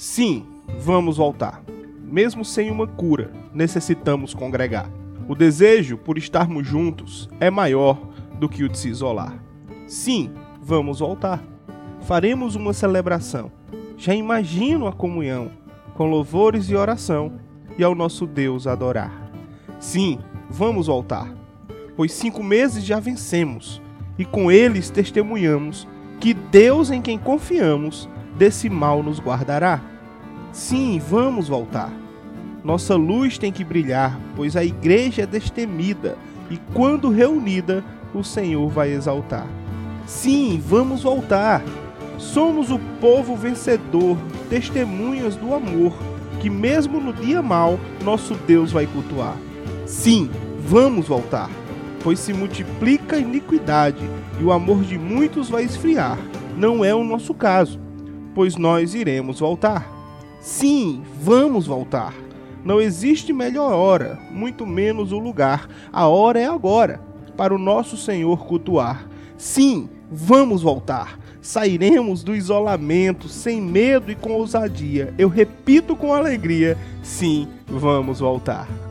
Sim, vamos voltar. Mesmo sem uma cura, necessitamos congregar. O desejo por estarmos juntos é maior do que o de se isolar. Sim, vamos voltar. Faremos uma celebração. Já imagino a comunhão, com louvores e oração, e ao nosso Deus adorar. Sim, vamos voltar, pois cinco meses já vencemos, e com eles testemunhamos que Deus em quem confiamos desse mal nos guardará. Sim, vamos voltar. Nossa luz tem que brilhar, pois a igreja é destemida e quando reunida, o Senhor vai exaltar. Sim, vamos voltar. Somos o povo vencedor, testemunhas do amor, que mesmo no dia mau, nosso Deus vai cultuar. Sim, vamos voltar, pois se multiplica a iniquidade e o amor de muitos vai esfriar. Não é o nosso caso, pois nós iremos voltar. Sim, vamos voltar. Não existe melhor hora, muito menos o lugar. A hora é agora, para o nosso Senhor cultuar. Sim, vamos voltar. Sairemos do isolamento sem medo e com ousadia. Eu repito com alegria: sim, vamos voltar.